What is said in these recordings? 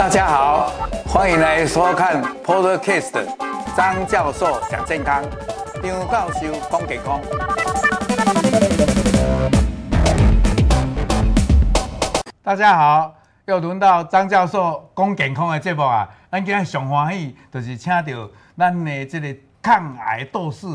大家好，欢迎来收看 Podcast 张教授讲健康，张教授讲健康。大家好，又轮到张教授讲健康的节目啊！咱今天上欢喜就是请到咱的这个抗癌斗士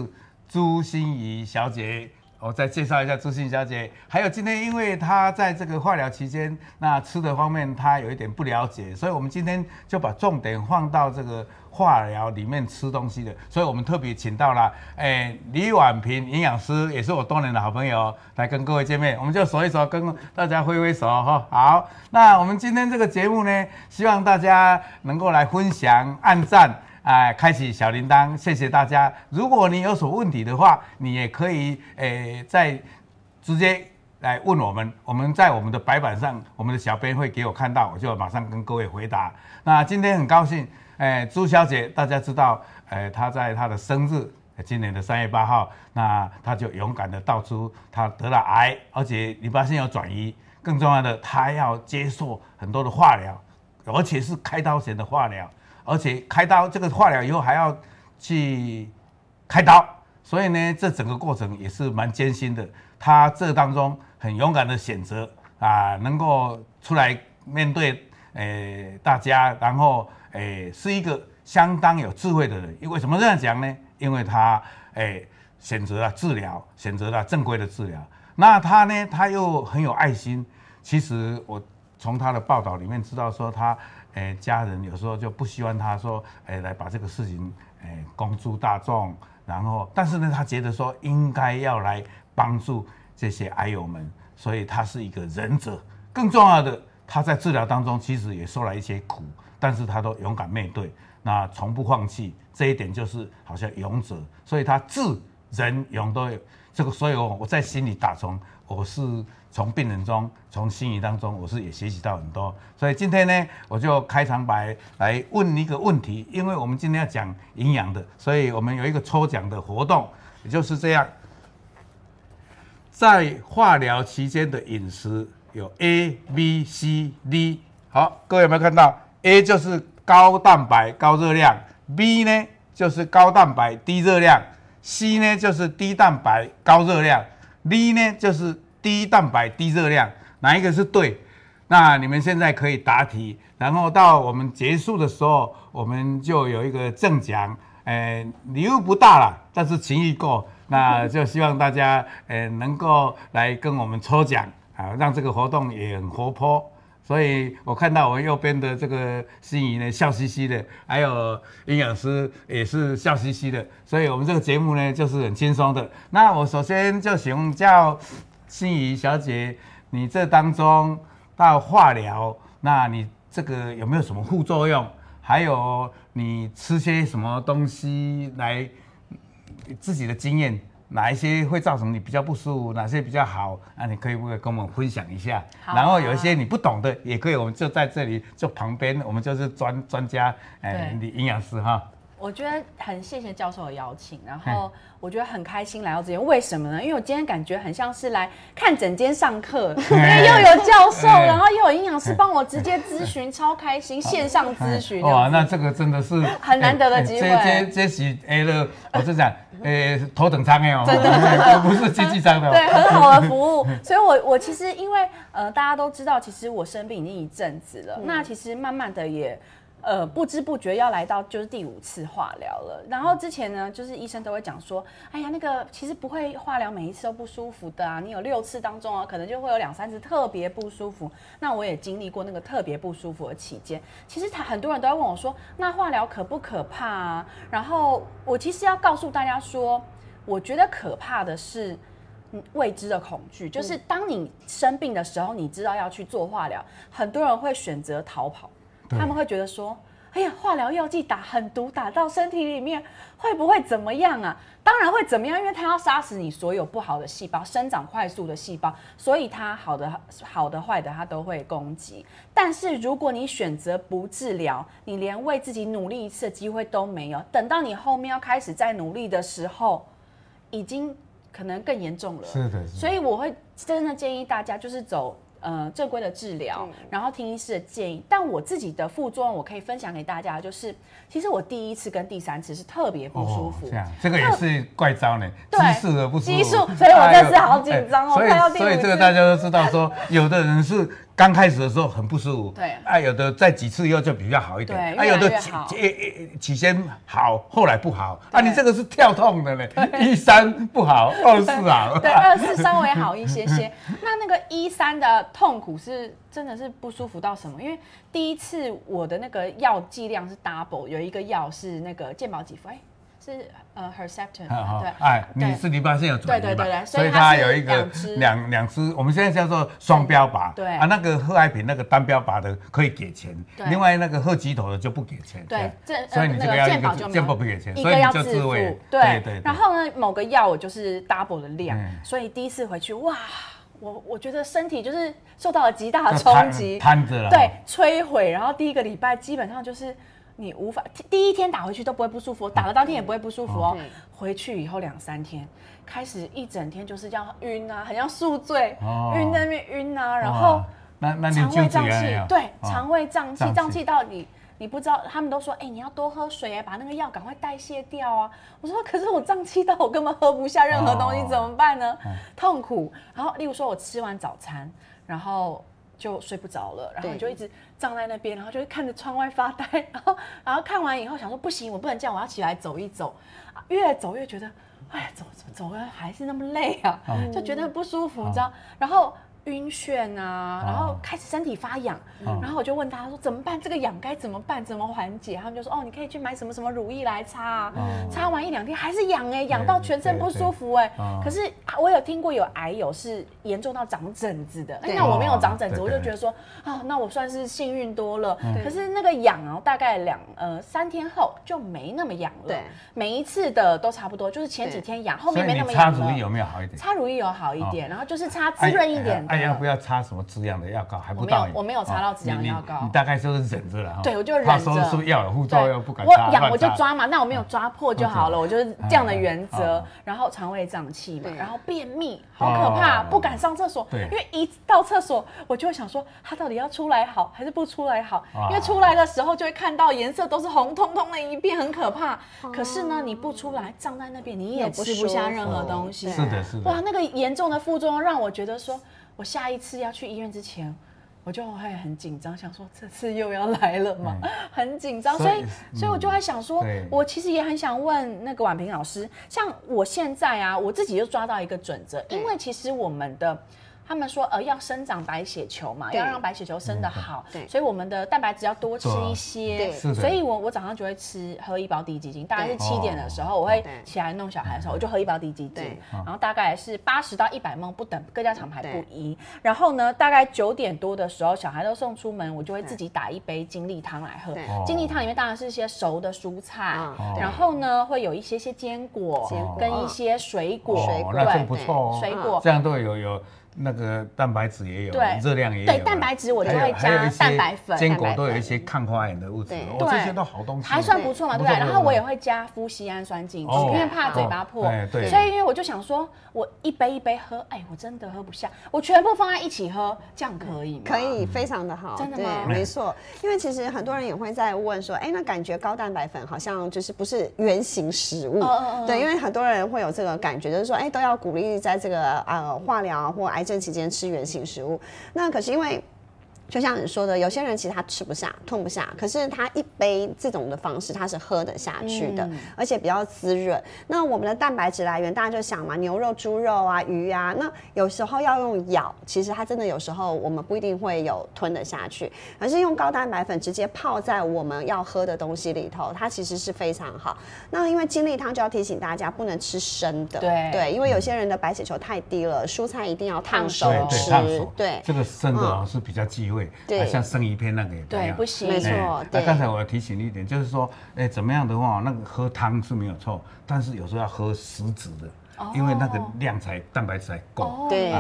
朱心怡小姐。我再介绍一下朱芯仪小姐，还有今天因为她在这个化疗期间，那吃的方面她有一点不了解，所以我们今天就把重点放到这个化疗里面吃东西的，所以我们特别请到了诶李婉萍营养师，也是我多年的好朋友，来跟各位见面，我们就手一说跟大家挥挥手哈。好，那我们今天这个节目呢，希望大家能够来分享、按赞。哎，开启小铃铛，谢谢大家。如果你有什么问题的话，你也可以诶，再直接来问我们。我们在我们的白板上，我们的小编会给我看到，我就马上跟各位回答。那今天很高兴，诶，朱小姐，大家知道，诶，她在她的生日，今年的三月八号，那她就勇敢的道出她得了癌，而且淋巴腺有转移，更重要的，她要接受很多的化疗，而且是开刀前的化疗。而且开刀这个化疗以后还要去开刀，所以呢，这整个过程也是蛮艰辛的。他这当中很勇敢的选择啊，能够出来面对诶、大家，然后诶、是一个相当有智慧的人。因为什么这样讲呢？因为他诶、选择了治疗，选择了正规的治疗。那他呢，他又很有爱心。其实我从他的报道里面知道说他。诶，家人有时候就不希望他说，诶，来把这个事情，诶，公诸大众。然后，但是呢，他觉得说应该要来帮助这些癌友们，所以他是一个忍者。更重要的，他在治疗当中其实也受了一些苦，但是他都勇敢面对，那从不放弃。这一点就是好像勇者，所以他智、仁、勇都有。这个，所以我我在心里打从，我是。从病人中，从心理当中，我是也学习到很多。所以今天呢，我就开场白来问一个问题，因为我们今天要讲营养的，所以我们有一个抽奖的活动，也就是这样。在化疗期间的饮食有 A、B、C、D。好，各位有没有看到？A 就是高蛋白高热量，B 呢就是高蛋白低热量，C 呢就是低蛋白高热量，D 呢就是。低蛋白低热量，哪一个是对？那你们现在可以答题，然后到我们结束的时候，我们就有一个赠奖。诶，礼物不大了，但是情谊够，那就希望大家诶能够来跟我们抽奖啊，让这个活动也很活泼。所以我看到我右边的这个心仪呢，笑嘻嘻的，还有营养师也是笑嘻嘻的，所以我们这个节目呢就是很轻松的。那我首先就请叫。心仪小姐，你这当中到化疗，那你这个有没有什么副作用？还有你吃些什么东西来自己的经验，哪一些会造成你比较不舒服？哪些比较好？那你可以不可以跟我们分享一下？啊、然后有一些你不懂的，也可以，我们就在这里就旁边，我们就是专专家，哎，你营养师哈。我觉得很谢谢教授的邀请，然后我觉得很开心来到这边。为什么呢？因为我今天感觉很像是来看整间上课，因为又有教授，然后又有营养师帮我直接咨询，超开心，线上咨询。哇，那这个真的是很难得的机会。这这这是哎了，我是讲，呃，头等舱的哦，真的不是经济舱的。对，很好的服务。所以我我其实因为呃大家都知道，其实我生病已经一阵子了，那其实慢慢的也。呃，不知不觉要来到就是第五次化疗了。然后之前呢，就是医生都会讲说，哎呀，那个其实不会化疗每一次都不舒服的啊。你有六次当中啊，可能就会有两三次特别不舒服。那我也经历过那个特别不舒服的期间。其实他很多人都在问我说，那化疗可不可怕啊？然后我其实要告诉大家说，我觉得可怕的是未知的恐惧，就是当你生病的时候，你知道要去做化疗，很多人会选择逃跑。他们会觉得说：“哎呀，化疗药剂打很毒，打到身体里面会不会怎么样啊？当然会怎么样，因为它要杀死你所有不好的细胞，生长快速的细胞，所以它好的、好的、坏的它都会攻击。但是如果你选择不治疗，你连为自己努力一次的机会都没有。等到你后面要开始再努力的时候，已经可能更严重了。是的，是的。所以我会真的建议大家就是走。”呃正规的治疗，然后听医师的建议。但我自己的副作用，我可以分享给大家，就是其实我第一次跟第三次是特别不舒服。这样，这个也是怪招呢。对，激素的不舒服。激素，所以我这次好紧张哦。所以，所以这个大家都知道，说有的人是。刚开始的时候很不舒服，对，啊，有的在几次以后就比较好一点，对，啊，有的起起先好，后来不好，啊，你这个是跳痛的嘞，一三不好，二四好，对，二四稍微好一些些。那那个一三的痛苦是真的是不舒服到什么？因为第一次我的那个药剂量是 double，有一个药是那个健保给付，哎。是呃，Herceptin，对，哎，你是淋巴腺有肿瘤，对对对对，所以它有一个两两支，我们现在叫做双标靶，对。啊，那个贺爱平那个单标靶的可以给钱，另外那个贺鸡头的就不给钱，对，这所以你这个要一个健保不给钱，所以你就自费，对对。然后呢，某个药我就是 double 的量，所以第一次回去，哇，我我觉得身体就是受到了极大的冲击，瘫着了，对，摧毁。然后第一个礼拜基本上就是。你无法第一天打回去都不会不舒服，打了当天也不会不舒服哦。回去以后两三天，开始一整天就是这样晕啊，很像宿醉，晕在那边晕啊，然后肠胃胀气，对，肠胃胀气，胀气到你你不知道，他们都说，哎，你要多喝水，把那个药赶快代谢掉啊。我说，可是我胀气到我根本喝不下任何东西，怎么办呢？痛苦。然后，例如说我吃完早餐，然后。就睡不着了，然后就一直站在那边，然后就看着窗外发呆，然后然后看完以后想说不行，我不能这样，我要起来走一走，越走越觉得，哎，走走走了还是那么累啊，嗯、就觉得很不舒服，你知道，然后。晕眩啊，然后开始身体发痒，然后我就问他说怎么办？这个痒该怎么办？怎么缓解？他们就说哦，你可以去买什么什么乳液来擦啊，擦完一两天还是痒哎，痒到全身不舒服哎。可是我有听过有癌友是严重到长疹子的，那我没有长疹子，我就觉得说啊，那我算是幸运多了。可是那个痒啊，大概两呃三天后就没那么痒了。对，每一次的都差不多，就是前几天痒，后面没那么痒了。擦乳液有没有好一点？擦乳液有好一点，然后就是擦滋润一点。要不要擦什么止痒的药膏？还不到。我没有擦到止痒药膏。你大概就是忍着了。对，我就忍着。他说是药有副作用，不敢擦。我痒我就抓嘛，那我没有抓破就好了。我就是这样的原则。然后肠胃胀气嘛，然后便秘，好可怕，不敢上厕所。对因为一到厕所，我就会想说，他到底要出来好还是不出来好？因为出来的时候就会看到颜色都是红彤彤的一片，很可怕。可是呢，你不出来，胀在那边，你也吃不下任何东西。是的，是的。哇，那个严重的副作用让我觉得说。我下一次要去医院之前，我就会很紧张，想说这次又要来了嘛，嗯、很紧张，所以，所以，嗯、所以我就在想说，对。我其实也很想问那个婉平老师，像我现在啊，我自己就抓到一个准则，因为其实我们的。他们说，呃，要生长白血球嘛，要让白血球生得好，对，所以我们的蛋白质要多吃一些，对，所以我我早上就会吃喝一包低基金，大概是七点的时候，我会起来弄小孩的时候，我就喝一包低基金，然后大概是八十到一百 ml 不等，各家厂牌不一，然后呢，大概九点多的时候，小孩都送出门，我就会自己打一杯精力汤来喝，精力汤里面当然是一些熟的蔬菜，然后呢，会有一些些坚果跟一些水果，水果不错，水果。这样都有有。那个蛋白质也有，热量也有。对，蛋白质我就会加蛋白粉。坚果都有一些抗发炎的物质，对，这些都好东西，还算不错嘛，对。然后我也会加麸醯胺酸进去，因为怕嘴巴破。对。所以因为我就想说，我一杯一杯喝，哎，我真的喝不下，我全部放在一起喝，这样可以吗？可以，非常的好。真的吗？没错，因为其实很多人也会在问说，哎，那感觉高蛋白粉好像就是不是原型食物？对，因为很多人会有这个感觉，就是说，哎，都要鼓励在这个呃化疗或癌症期间吃原型食物，那可是因为。就像你说的，有些人其实他吃不下、吞不下，可是他一杯这种的方式，他是喝得下去的，嗯、而且比较滋润。那我们的蛋白质来源，大家就想嘛，牛肉、猪肉啊、鱼啊，那有时候要用咬，其实它真的有时候我们不一定会有吞得下去，而是用高蛋白粉直接泡在我们要喝的东西里头，它其实是非常好。那因为精力汤就要提醒大家不能吃生的，对对，因为有些人的白血球太低了，蔬菜一定要烫熟吃，对，这个生的啊是比较忌讳。对，像生鱼片那个也不行，没错。那刚才我要提醒你一点，就是说，哎，怎么样的话，那个喝汤是没有错，但是有时候要喝食指的。因为那个量才蛋白质才够。哦对。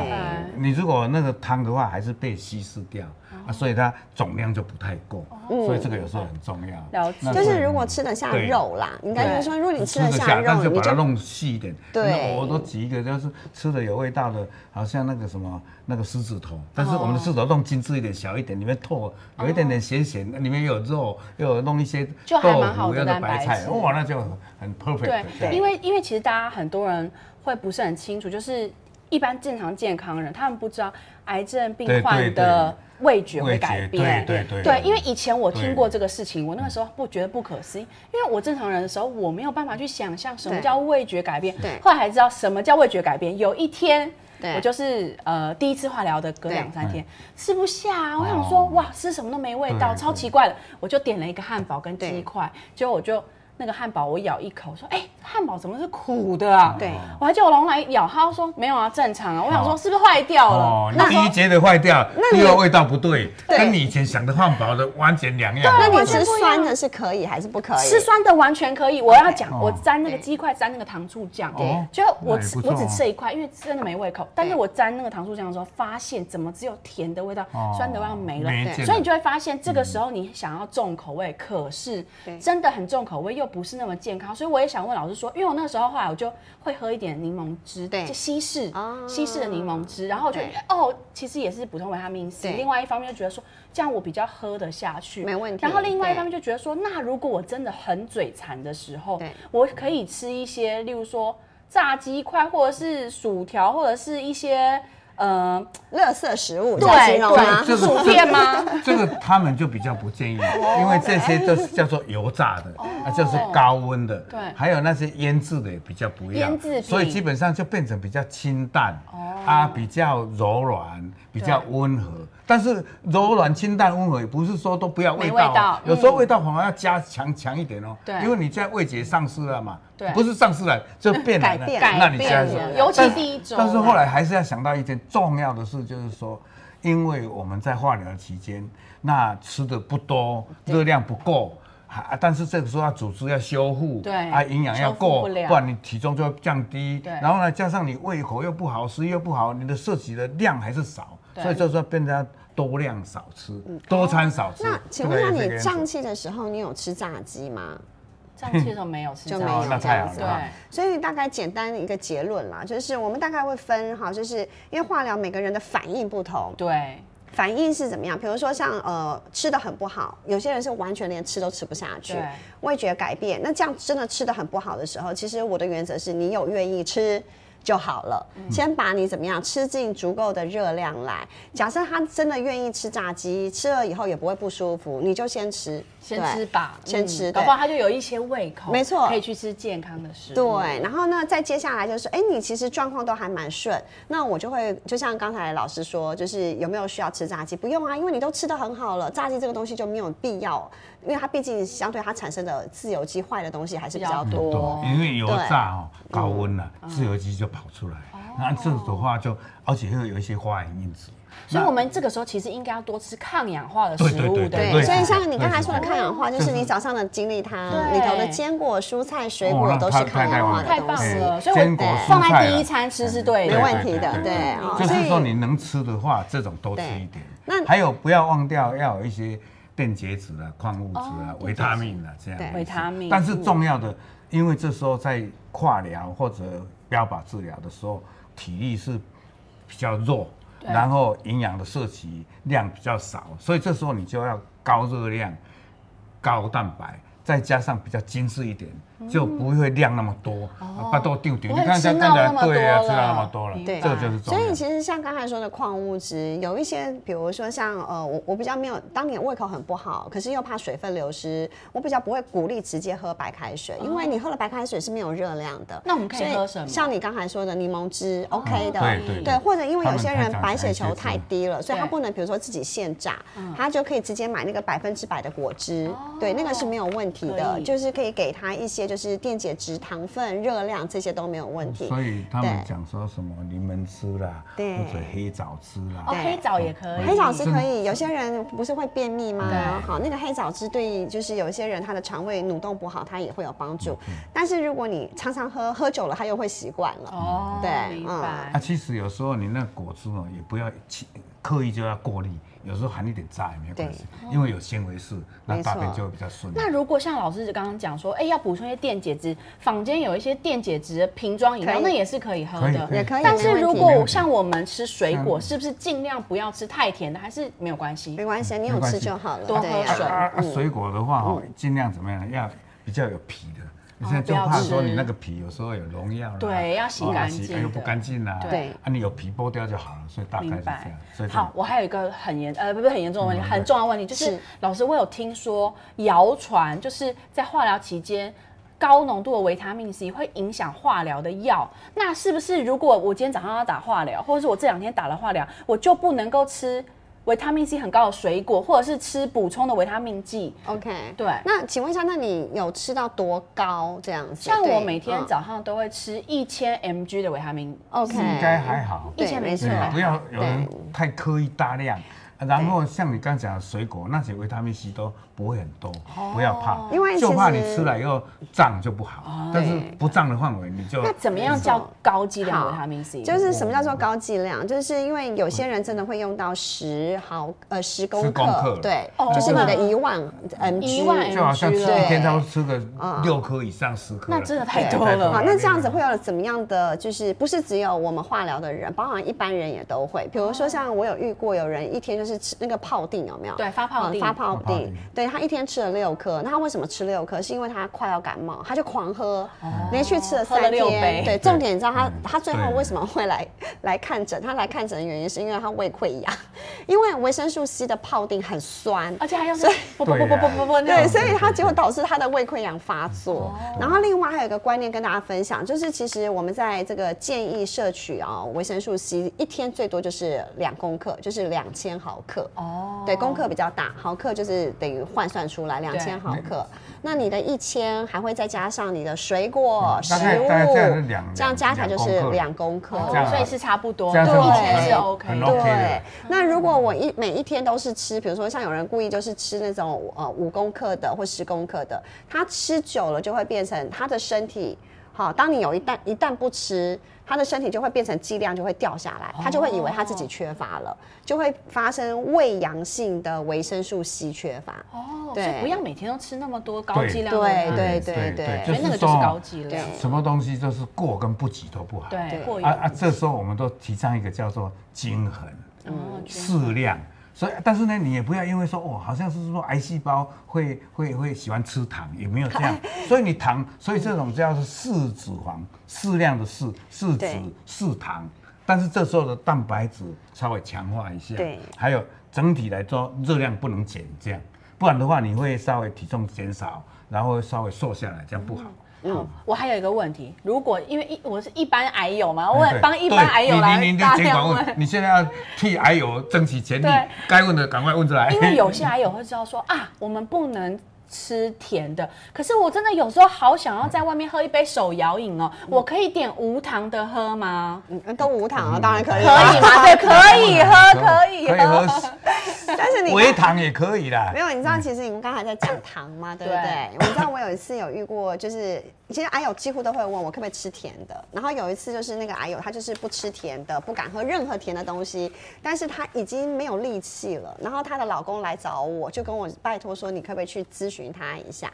你如果那个汤的话，还是被稀释掉啊，所以它总量就不太够，所以这个有时候很重要。了解。就是如果吃得下肉啦，应该就是说，如果你吃得下但肉，你就是把它弄细一点。对。那我都举一个，就是吃的有味道的，好像那个什么那个狮子头，但是我们的狮子头弄精致一点、小一点，里面透有一点点咸咸，里面有肉，又有弄一些就还豆蛮好的腐，有的白菜哇，那就很很 perfect 对，的。因为因为其实大家很多人会不是很清楚，就是一般正常健康人，他们不知道癌症病患的味觉会改变。对对对，因为以前我听过这个事情，我那个时候不觉得不可思议，因为我正常人的时候，我没有办法去想象什么叫味觉改变。对，后来才知道什么叫味觉改变。有一天。对我就是呃第一次化疗的隔两三天吃不下，我想说哇吃什么都没味道，超奇怪的，我就点了一个汉堡跟鸡块，结果我就那个汉堡我咬一口说哎汉堡怎么是苦的啊？对，我还叫我老公来咬，他说没有啊正常啊，我想说是不是坏掉了？哦，你第一节的坏掉，第二味道不对，跟你以前想的汉堡的完全两样。那你吃酸的是可以还是不可以？吃酸的完全可以，我要讲我沾那个鸡块沾那个糖醋酱，对，就我吃我只吃了一块，因为真的没胃口。但是我沾那个糖醋酱的时候，发现怎么只有甜的味道，酸的味道没了。所以你就会发现，这个时候你想要重口味，可是真的很重口味又不是那么健康。所以我也想问老师说，因为我那个时候后来我就会喝一点柠檬汁，对，就稀释稀释的柠檬汁，然后我就哦，其实也是补充维他命 C。另外一方面就觉得说，这样我比较喝得下去，没问题。然后另外一方面就觉得说，那如果我真的很嘴馋的时候，我可以吃一些，例如说炸鸡块，或者是薯条，或者是一些。呃，垃圾食物对对，薯片吗？这个他们就比较不建议，因为这些都是叫做油炸的，啊，就是高温的。对，还有那些腌制的也比较不要。腌制，所以基本上就变成比较清淡，啊，比较柔软，比较温和。但是柔软、清淡、温和也不是说都不要味道，有时候味道反而要加强强一点哦。对，因为你现在味觉丧失了嘛。对，不是丧失了，就变了。改变，那你现在说，尤其第一种。但是后来还是要想到一件重要的事，就是说，因为我们在化疗期间，那吃的不多，热量不够，啊，但是这个时候要组织要修复，对，啊，营养要够，不然你体重就会降低。对，然后呢，加上你胃口又不好，食欲又不好，你的摄取的量还是少，所以这时候变成多量少吃，多餐少吃。那请问一下，你胀气的时候，你有吃炸鸡吗？胀气的时候没有吃，就没有这样子。对，所以大概简单一个结论啦，就是我们大概会分哈，就是因为化疗每个人的反应不同，对，反应是怎么样？比如说像呃吃的很不好，有些人是完全连吃都吃不下去，味觉改变，那这样真的吃的很不好的时候，其实我的原则是你有愿意吃。就好了，先把你怎么样吃进足够的热量来。假设他真的愿意吃炸鸡，吃了以后也不会不舒服，你就先吃，先吃吧，先吃，搞不好他就有一些胃口，没错，可以去吃健康的食物。对，然后呢，再接下来就是，哎，你其实状况都还蛮顺，那我就会就像刚才老师说，就是有没有需要吃炸鸡？不用啊，因为你都吃得很好了，炸鸡这个东西就没有必要，因为它毕竟相对它产生的自由基坏的东西还是比较多，因为油炸哦，高温了，自由基就跑出来，那这的话就而且会有一些发炎因子。所以，我们这个时候其实应该要多吃抗氧化的食物，对，对。所以，像你刚才说的抗氧化，就是你早上的精力汤里头的坚果、蔬菜、水果都是抗氧化的。太棒了！所以，我放在第一餐吃是对，没问题的。对，就是说你能吃的话，这种多吃一点。那还有不要忘掉要有一些电解质啊、矿物质啊、维他命啊这样。维他命。但是重要的，因为这时候在化疗或者标靶治疗的时候，体力是比较弱。然后营养的摄取量比较少，所以这时候你就要高热量、高蛋白，再加上比较精致一点，就不会量那么多，把多丢丢。你看这样看，对啊，吃到那么多了，对，这个就是重。所以其实像刚才说的矿物质，有一些，比如说像呃，我我比较没有，当年胃口很不好，可是又怕水分流失，我比较不会鼓励直接喝白开水，因为你喝了白开水是没有热量的。那我们可以喝什么？像你刚才说的柠檬汁，OK 的，对对，或者因为有些人白血球太低了，所以他不能，比如说自己现榨，他就可以直接买那个百分之百的果汁，对，那个是没有问题的，就是可以给他一些就。就是电解质、糖分、热量这些都没有问题。所以他们讲说什么柠檬汁啦，对，或者黑枣汁啦，哦，黑枣也可以，黑枣汁可以。有些人不是会便秘吗？对，好，那个黑枣汁对，就是有些人他的肠胃蠕动不好，他也会有帮助。但是如果你常常喝，喝久了他又会习惯了。哦，对，明白。啊，其实有时候你那果汁哦，也不要刻意就要过滤。有时候含一点渣也没关系，因为有纤维素，那大便就会比较顺。那如果像老师刚刚讲说，哎，要补充一些电解质，坊间有一些电解质瓶装饮料，那也是可以喝的，也可以。但是如果像我们吃水果，是不是尽量不要吃太甜的？还是没有关系？没关系，你有吃就好了。多喝水。水果的话哦，尽量怎么样？要比较有皮的。你现在就怕说你那个皮有时候有农药，对，要洗干净，又不干净啦。对，啊，你有皮剥掉就好了，所以大概是这样。好，我还有一个很严呃，不是很严重的问题，很重要的问题就是，老师，我有听说谣传，就是在化疗期间，高浓度的维他命 C 会影响化疗的药。那是不是如果我今天早上要打化疗，或者是我这两天打了化疗，我就不能够吃？维他命 C 很高的水果，或者是吃补充的维他命剂。OK，对。那请问一下，那你有吃到多高这样子？像我每天早上都会吃一千 mg 的维他命。OK，应该还好。一千没错。不要有人太刻意大量。然后像你刚讲的水果，那些维他命 C 都不会很多，不要怕，因为就怕你吃了以后胀就不好。但是不胀的范围你就。那怎么样叫高剂量维他命 C？就是什么叫做高剂量？就是因为有些人真的会用到十毫呃十公克，对，就是你的一万 mg，一万就好像吃一天都吃个六颗以上十颗，那真的太多了。好，那这样子会有怎么样的？就是不是只有我们化疗的人，包含一般人也都会。比如说像我有遇过有人一天就是。是吃那个泡定有没有？对，发泡定，发泡定。对，他一天吃了六颗，那他为什么吃六颗？是因为他快要感冒，他就狂喝，连续吃了三天。对，重点你知道他他最后为什么会来来看诊？他来看诊的原因是因为他胃溃疡，因为维生素 C 的泡定很酸，而且还要是不不不不不不对，所以他结果导致他的胃溃疡发作。然后另外还有一个观念跟大家分享，就是其实我们在这个建议摄取啊维生素 C 一天最多就是两公克，就是两千毫。克哦，对，公克比较大，毫克就是等于换算出来两千毫克。那你的一千还会再加上你的水果、食物，这样加起来就是两公克，所以是差不多，对，一千是 OK。对，那如果我一每一天都是吃，比如说像有人故意就是吃那种呃五公克的或十公克的，他吃久了就会变成他的身体。好，当你有一旦一旦不吃，他的身体就会变成剂量就会掉下来，他就会以为他自己缺乏了，就会发生胃阳性的维生素 C 缺乏。哦，对，所以不要每天都吃那么多高剂量。对对对对，所以那个就是高剂量。什么东西就是过跟不及都不好。对，过啊啊，这时候我们都提倡一个叫做均衡，嗯，适量。所以，但是呢，你也不要因为说哦，好像是说癌细胞会会会喜欢吃糖，也没有这样。所以你糖，所以这种叫做适脂肪，适量的适，适脂适糖。但是这时候的蛋白质稍微强化一下，对，还有整体来说热量不能减，这样，不然的话你会稍微体重减少，然后稍微瘦下来，这样不好。嗯，我还有一个问题，如果因为一我是一般癌友嘛，我帮一般癌友来大量问，你现在要替癌友争取权利，该问的赶快问出来。因为有些癌友会知道说啊，我们不能吃甜的，可是我真的有时候好想要在外面喝一杯手摇饮哦，我可以点无糖的喝吗？嗯，都无糖啊，当然可以，可以吗？对，可以喝，可以喝。但是你微糖也可以啦。没有，你知道其实你们刚才在讲糖吗？对不对？你知道我有一次有遇过，就是其实阿友几乎都会问我可不可以吃甜的。然后有一次就是那个阿友他就是不吃甜的，不敢喝任何甜的东西，但是他已经没有力气了。然后她的老公来找我，就跟我拜托说，你可不可以去咨询他一下？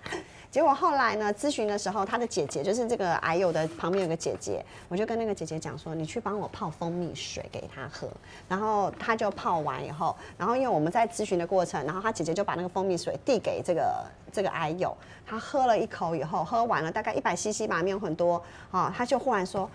结果后来呢，咨询的时候，他的姐姐就是这个癌友的旁边有个姐姐，我就跟那个姐姐讲说，你去帮我泡蜂蜜水给他喝。然后他就泡完以后，然后因为我们在咨询的过程，然后他姐姐就把那个蜂蜜水递给这个这个癌友，他喝了一口以后，喝完了大概一百 CC 吧，没有很多啊，他就忽然说，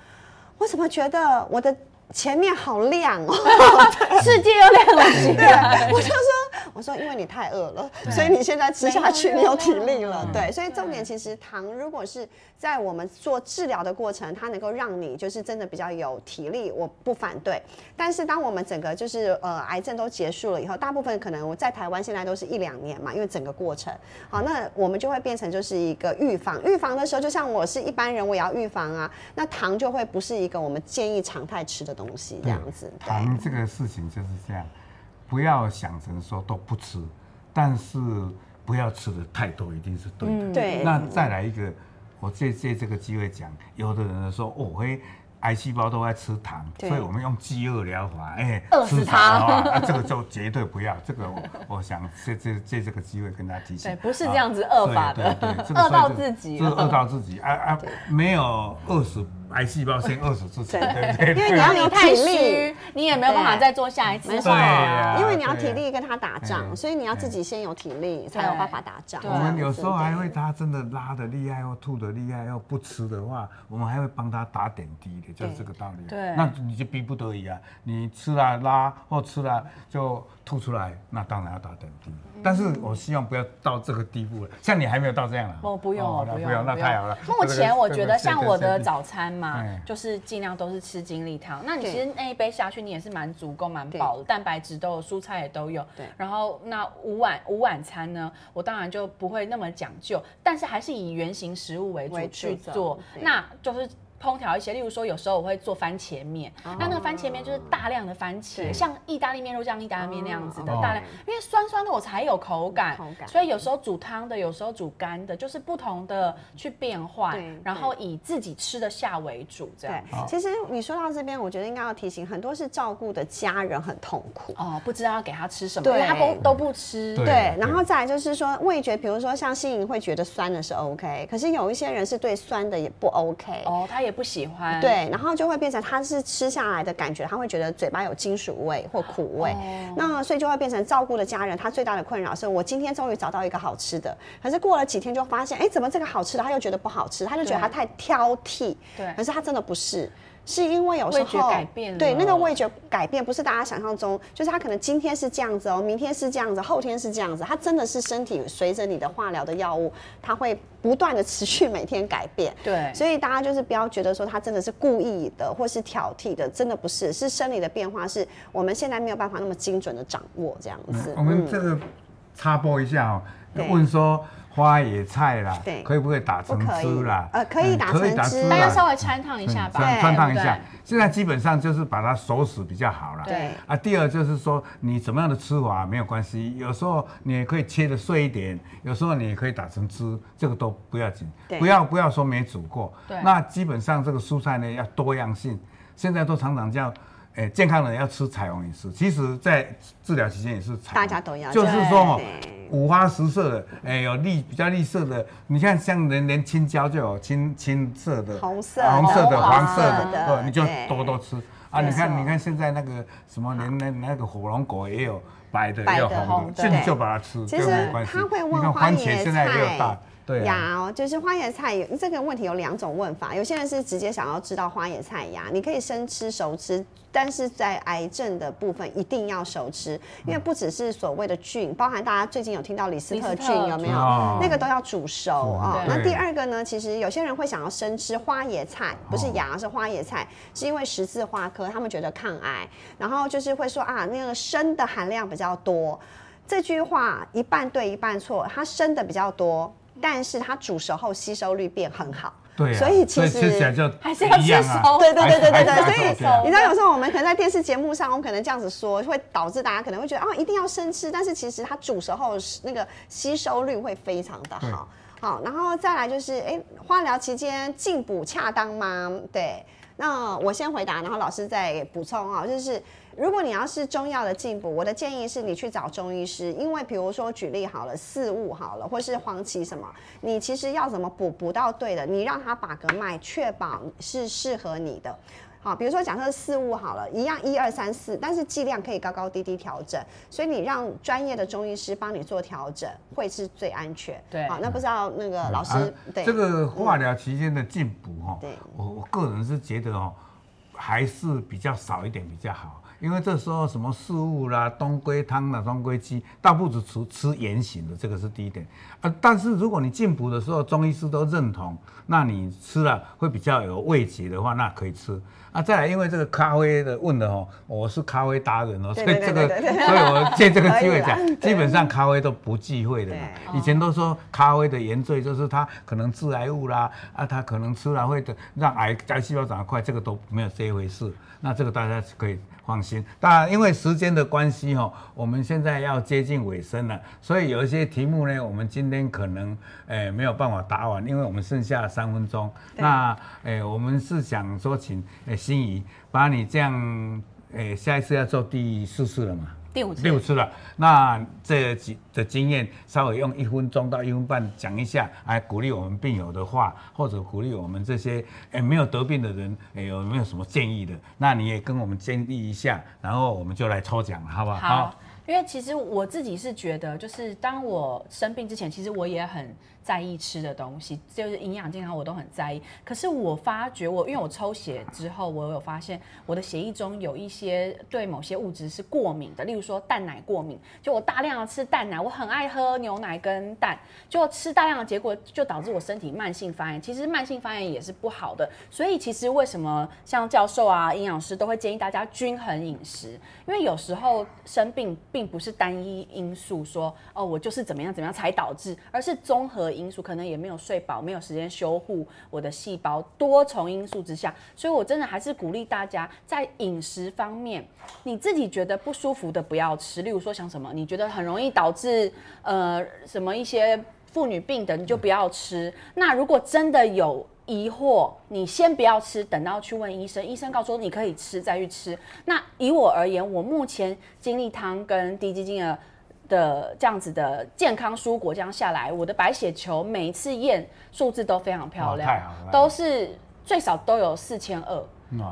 我怎么觉得我的前面好亮哦，世界又亮了起来。对，我就说。我说因为你太饿了，所以你现在吃下去，你有体力了。对，所以重点其实糖如果是在我们做治疗的过程，它能够让你就是真的比较有体力，我不反对。但是当我们整个就是呃癌症都结束了以后，大部分可能我在台湾现在都是一两年嘛，因为整个过程，好，那我们就会变成就是一个预防。预防的时候，就像我是一般人，我也要预防啊。那糖就会不是一个我们建议常态吃的东西，这样子。糖这个事情就是这样，不要想成说都不吃，但是不要吃的太多，一定是对的。嗯、对。那再来一个，我借借这个机会讲，有的人说哦，嘿。癌细胞都在吃糖，所以我们用饥饿疗法，哎，饿死它，啊，这个就绝对不要。这个我 我想借借借这个机会跟大家提醒，对，不是这样子饿法的，对对，饿到自己，就是饿到自己，啊啊，没有饿死。癌细胞先饿死自己，对对对，因为你要有体力，你也没有办法再做下一次。没错，因为你要体力跟他打仗，所以你要自己先有体力，才有办法打仗。我们有时候还会他真的拉的厉害或吐的厉害，要不吃的话，我们还会帮他打点滴的，就是这个道理。对，那你就逼不得已啊，你吃了拉或吃了就吐出来，那当然要打点滴。但是我希望不要到这个地步了，像你还没有到这样了。我不用，不用，那太好了。目前我觉得像我的早餐嘛，就是尽量都是吃精力汤。那你其实那一杯下去，你也是蛮足够、蛮饱的，蛋白质都有，蔬菜也都有。对。然后那午晚午晚餐呢，我当然就不会那么讲究，但是还是以原型食物为主去做，那就是。烹调一些，例如说，有时候我会做番茄面，那那个番茄面就是大量的番茄，像意大利面、肉酱意大利面那样子的大量，因为酸酸的我才有口感，所以有时候煮汤的，有时候煮干的，就是不同的去变换，然后以自己吃得下为主，这样。其实你说到这边，我觉得应该要提醒，很多是照顾的家人很痛苦。哦，不知道要给他吃什么，因为他都都不吃。对，然后再来就是说味觉，比如说像心怡会觉得酸的是 OK，可是有一些人是对酸的也不 OK 哦，他也不喜欢，对，然后就会变成他是吃下来的感觉，他会觉得嘴巴有金属味或苦味，哦、那所以就会变成照顾的家人，他最大的困扰是我今天终于找到一个好吃的，可是过了几天就发现，哎，怎么这个好吃的他又觉得不好吃，他就觉得他太挑剔，对，可是他真的不是。是因为有时候改变，对那个味觉改变不是大家想象中，就是他可能今天是这样子哦，明天是这样子，后天是这样子，他真的是身体随着你的化疗的药物，它会不断的持续每天改变。对，所以大家就是不要觉得说他真的是故意的或是挑剔的，真的不是，是生理的变化，是我们现在没有办法那么精准的掌握这样子。嗯、我们这个插播一下哦，问说。花野菜啦，对，可以不可以打成汁啦？呃，可以打成汁，大家稍微汆烫一下吧。汆烫一下。现在基本上就是把它熟死比较好了。对。啊，第二就是说你怎么样的吃法没有关系，有时候你也可以切的碎一点，有时候你也可以打成汁，这个都不要紧。对。不要不要说没煮过。对。那基本上这个蔬菜呢要多样性，现在都常常叫。哎，健康的人要吃彩虹饮食，其实，在治疗期间也是彩虹。大家都要。就是说哦，五花十色的，哎，有绿比较绿色的，你看像连连青椒就有青青色的、红色、红色的、黄色的，对，你就多多吃。啊。你看，你看现在那个什么，连那那个火龙果也有白的，也有红的，你就把它吃，其实它会问花椰菜。对芽，就是花椰菜，这个问题有两种问法。有些人是直接想要知道花椰菜芽，你可以生吃熟吃，但是在癌症的部分一定要熟吃，因为不只是所谓的菌，包含大家最近有听到李斯特菌有没有？那个都要煮熟啊。那第二个呢，其实有些人会想要生吃花椰菜，不是芽，是花椰菜，是因为十字花科他们觉得抗癌，然后就是会说啊，那个生的含量比较多。这句话一半对一半错，它生的比较多。但是它煮熟后吸收率变很好，对，所以其实吃起来就还是要吃熟，对对对对对对。所以你知道有时候我们可能在电视节目上，我们可能这样子说，会导致大家可能会觉得啊，一定要生吃。但是其实它煮熟后那个吸收率会非常的好，好，然后再来就是，哎，化疗期间进补恰当吗？对，那我先回答，然后老师再补充啊，就是。如果你要是中药的进补，我的建议是你去找中医师，因为比如说举例好了，四物好了，或是黄芪什么，你其实要怎么补补到对的，你让他把个脉，确保是适合你的。好，比如说假设四物好了，一样一二三四，但是剂量可以高高低低调整，所以你让专业的中医师帮你做调整，会是最安全。对，好，那不知道那个老师，对这个化疗期间的进补哈，对，我我个人是觉得哦，还是比较少一点比较好。因为这时候什么四物啦、冬龟汤啦、冬龟鸡，倒不如吃吃原形的，这个是第一点。啊，但是如果你进补的时候，中医师都认同，那你吃了会比较有味觉的话，那可以吃。啊，再来，因为这个咖啡的问的哦，我是咖啡达人哦，所以这个，所以我借这个机会 讲，基本上咖啡都不忌讳的嘛。以前都说咖啡的原罪就是它可能致癌物啦，啊，它可能吃了会的让癌癌细胞长得快，这个都没有这一回事。那这个大家可以放心。当然，因为时间的关系哈，我们现在要接近尾声了，所以有一些题目呢，我们今天可能诶没有办法答完，因为我们剩下三分钟。那诶，我们是想说请诶心怡把你这样诶，下一次要做第四次了嘛？第五次，第五次了。那这几的经验，稍微用一分钟到一分半讲一下，来鼓励我们病友的话，或者鼓励我们这些诶没有得病的人，诶有没有什么建议的？那你也跟我们建议一下，然后我们就来抽奖，好不好？好。因为其实我自己是觉得，就是当我生病之前，其实我也很。在意吃的东西，就是营养健康，我都很在意。可是我发觉我，因为我抽血之后，我有发现我的血液中有一些对某些物质是过敏的，例如说蛋奶过敏。就我大量的吃蛋奶，我很爱喝牛奶跟蛋，就吃大量的结果就导致我身体慢性发炎。其实慢性发炎也是不好的，所以其实为什么像教授啊、营养师都会建议大家均衡饮食？因为有时候生病并不是单一因素说，哦我就是怎么样怎么样才导致，而是综合。因素可能也没有睡饱，没有时间修护我的细胞，多重因素之下，所以我真的还是鼓励大家在饮食方面，你自己觉得不舒服的不要吃，例如说像什么，你觉得很容易导致呃什么一些妇女病的，你就不要吃。那如果真的有疑惑，你先不要吃，等到去问医生，医生告诉说你可以吃再去吃。那以我而言，我目前精力汤跟低基金的。的这样子的健康蔬果这样下来，我的白血球每一次验数字都非常漂亮，都是最少都有四千二，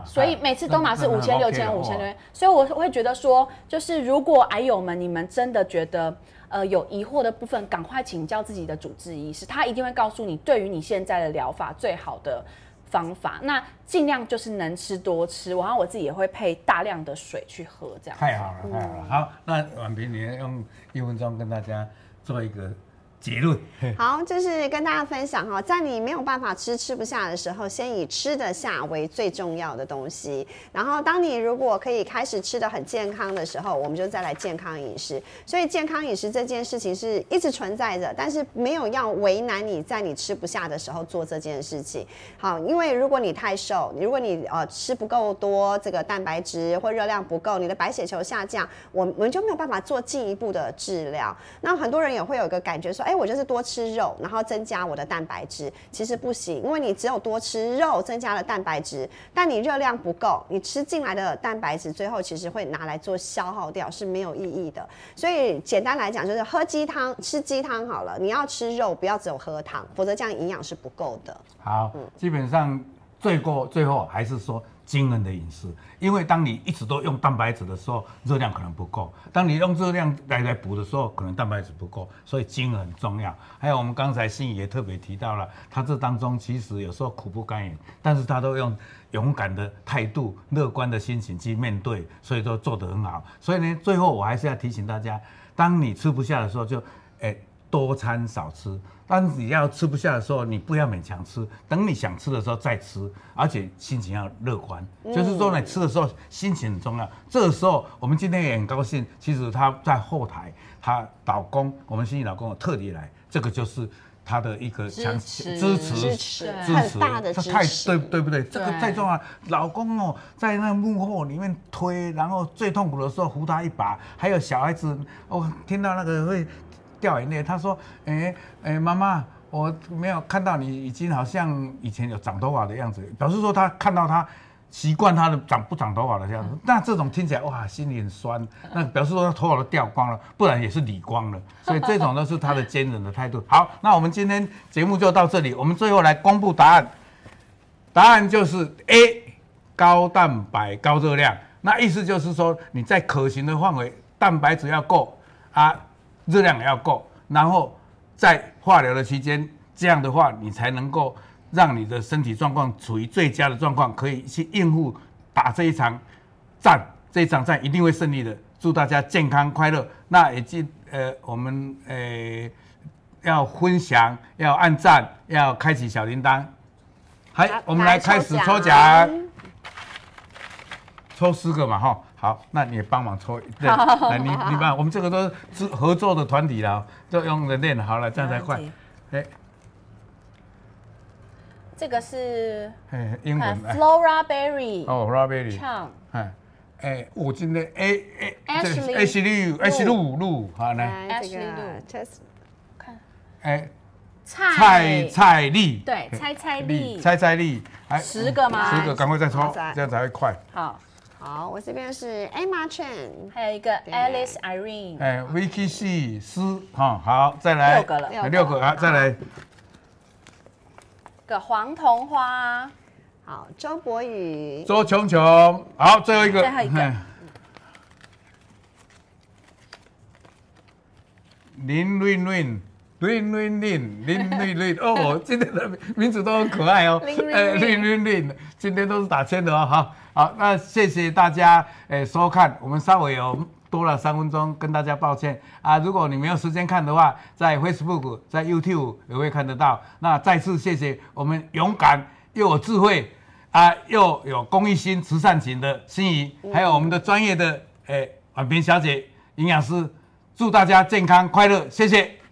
所以每次都嘛是五千六千五千六，所以我会觉得说，就是如果癌友们你们真的觉得呃有疑惑的部分，赶快请教自己的主治医师，他一定会告诉你对于你现在的疗法最好的。方法，那尽量就是能吃多吃，然后我自己也会配大量的水去喝，这样。太好了，太好了。好，那婉萍，你用一分钟跟大家做一个。结论 好，就是跟大家分享哈，在你没有办法吃吃不下的时候，先以吃得下为最重要的东西。然后，当你如果可以开始吃得很健康的时候，我们就再来健康饮食。所以，健康饮食这件事情是一直存在着，但是没有要为难你在你吃不下的时候做这件事情。好，因为如果你太瘦，如果你呃吃不够多这个蛋白质或热量不够，你的白血球下降，我们就没有办法做进一步的治疗。那很多人也会有一个感觉说，哎。我就是多吃肉，然后增加我的蛋白质，其实不行，因为你只有多吃肉，增加了蛋白质，但你热量不够，你吃进来的蛋白质最后其实会拿来做消耗掉，是没有意义的。所以简单来讲，就是喝鸡汤，吃鸡汤好了。你要吃肉，不要只有喝汤，否则这样营养是不够的。好，嗯、基本上最过最后还是说。均衡的饮食，因为当你一直都用蛋白质的时候，热量可能不够；当你用热量来来补的时候，可能蛋白质不够，所以均衡很重要。还有我们刚才心怡也特别提到了，他这当中其实有时候苦不甘言，但是他都用勇敢的态度、乐观的心情去面对，所以都做得很好。所以呢，最后我还是要提醒大家，当你吃不下的时候就，就、欸、诶多餐少吃。当你要吃不下的时候，你不要勉强吃，等你想吃的时候再吃，而且心情要乐观。嗯、就是说，你吃的时候心情很重要。这个时候，我们今天也很高兴，其实他在后台，他老公，我们心怡老公特地来，这个就是他的一个强支持支持，支持，很大的支持，太对对不对？这个太重要。老公哦，在那幕后里面推，然后最痛苦的时候扶他一把，还有小孩子，哦，听到那个会。掉眼泪，他说：“哎、欸、哎，妈、欸、妈，我没有看到你已经好像以前有长头发的样子，表示说他看到他习惯他的长不长头发的样子。那这种听起来哇，心里很酸。那表示说他头发都掉光了，不然也是理光了。所以这种都是他的坚韧的态度。好，那我们今天节目就到这里，我们最后来公布答案。答案就是 A，高蛋白高热量。那意思就是说你在可行的范围，蛋白质要够啊。”热量也要够，然后在化疗的期间，这样的话你才能够让你的身体状况处于最佳的状况，可以去应付打这一场战，这一场战一定会胜利的，祝大家健康快乐。那也记呃，我们呃要分享，要按赞，要开启小铃铛。好，我们来开始抽奖，抽四个嘛哈。好，那你也帮忙抽，对，来你你帮，我们这个都是合作的团体了，都用的练好了，这样才快。哎。这个是英文，Flora Berry，哦，Flora Berry，唱，哎，哎，我今天哎哎，Ashley，Ashley Lu，Lu，好来，Ashley Lu，看，哎，蔡。蔡丽，对，蔡蔡丽，蔡蔡丽，十个吗？十个，赶快再抽，这样才会快。好，好，我这边是 Emma Chen，还有一个 Alice Irene，哎，Vicky C 斯，哈，好，再来，六个了，六个啊，再来。个黄铜花，好，周博宇，周琼琼，好，最后一个，最后一个，林瑞瑞，林瑞瑞，林瑞瑞，哦，今天的名字都很可爱哦，林瑞瑞，今天都是打签的哦，好，好，那谢谢大家诶收看，我们稍微有。多了三分钟，跟大家抱歉啊！如果你没有时间看的话，在 Facebook、在 YouTube 也会看得到。那再次谢谢我们勇敢又有智慧啊，又有公益心、慈善情的心仪，还有我们的专业的诶婉萍小姐营养师，祝大家健康快乐，谢谢。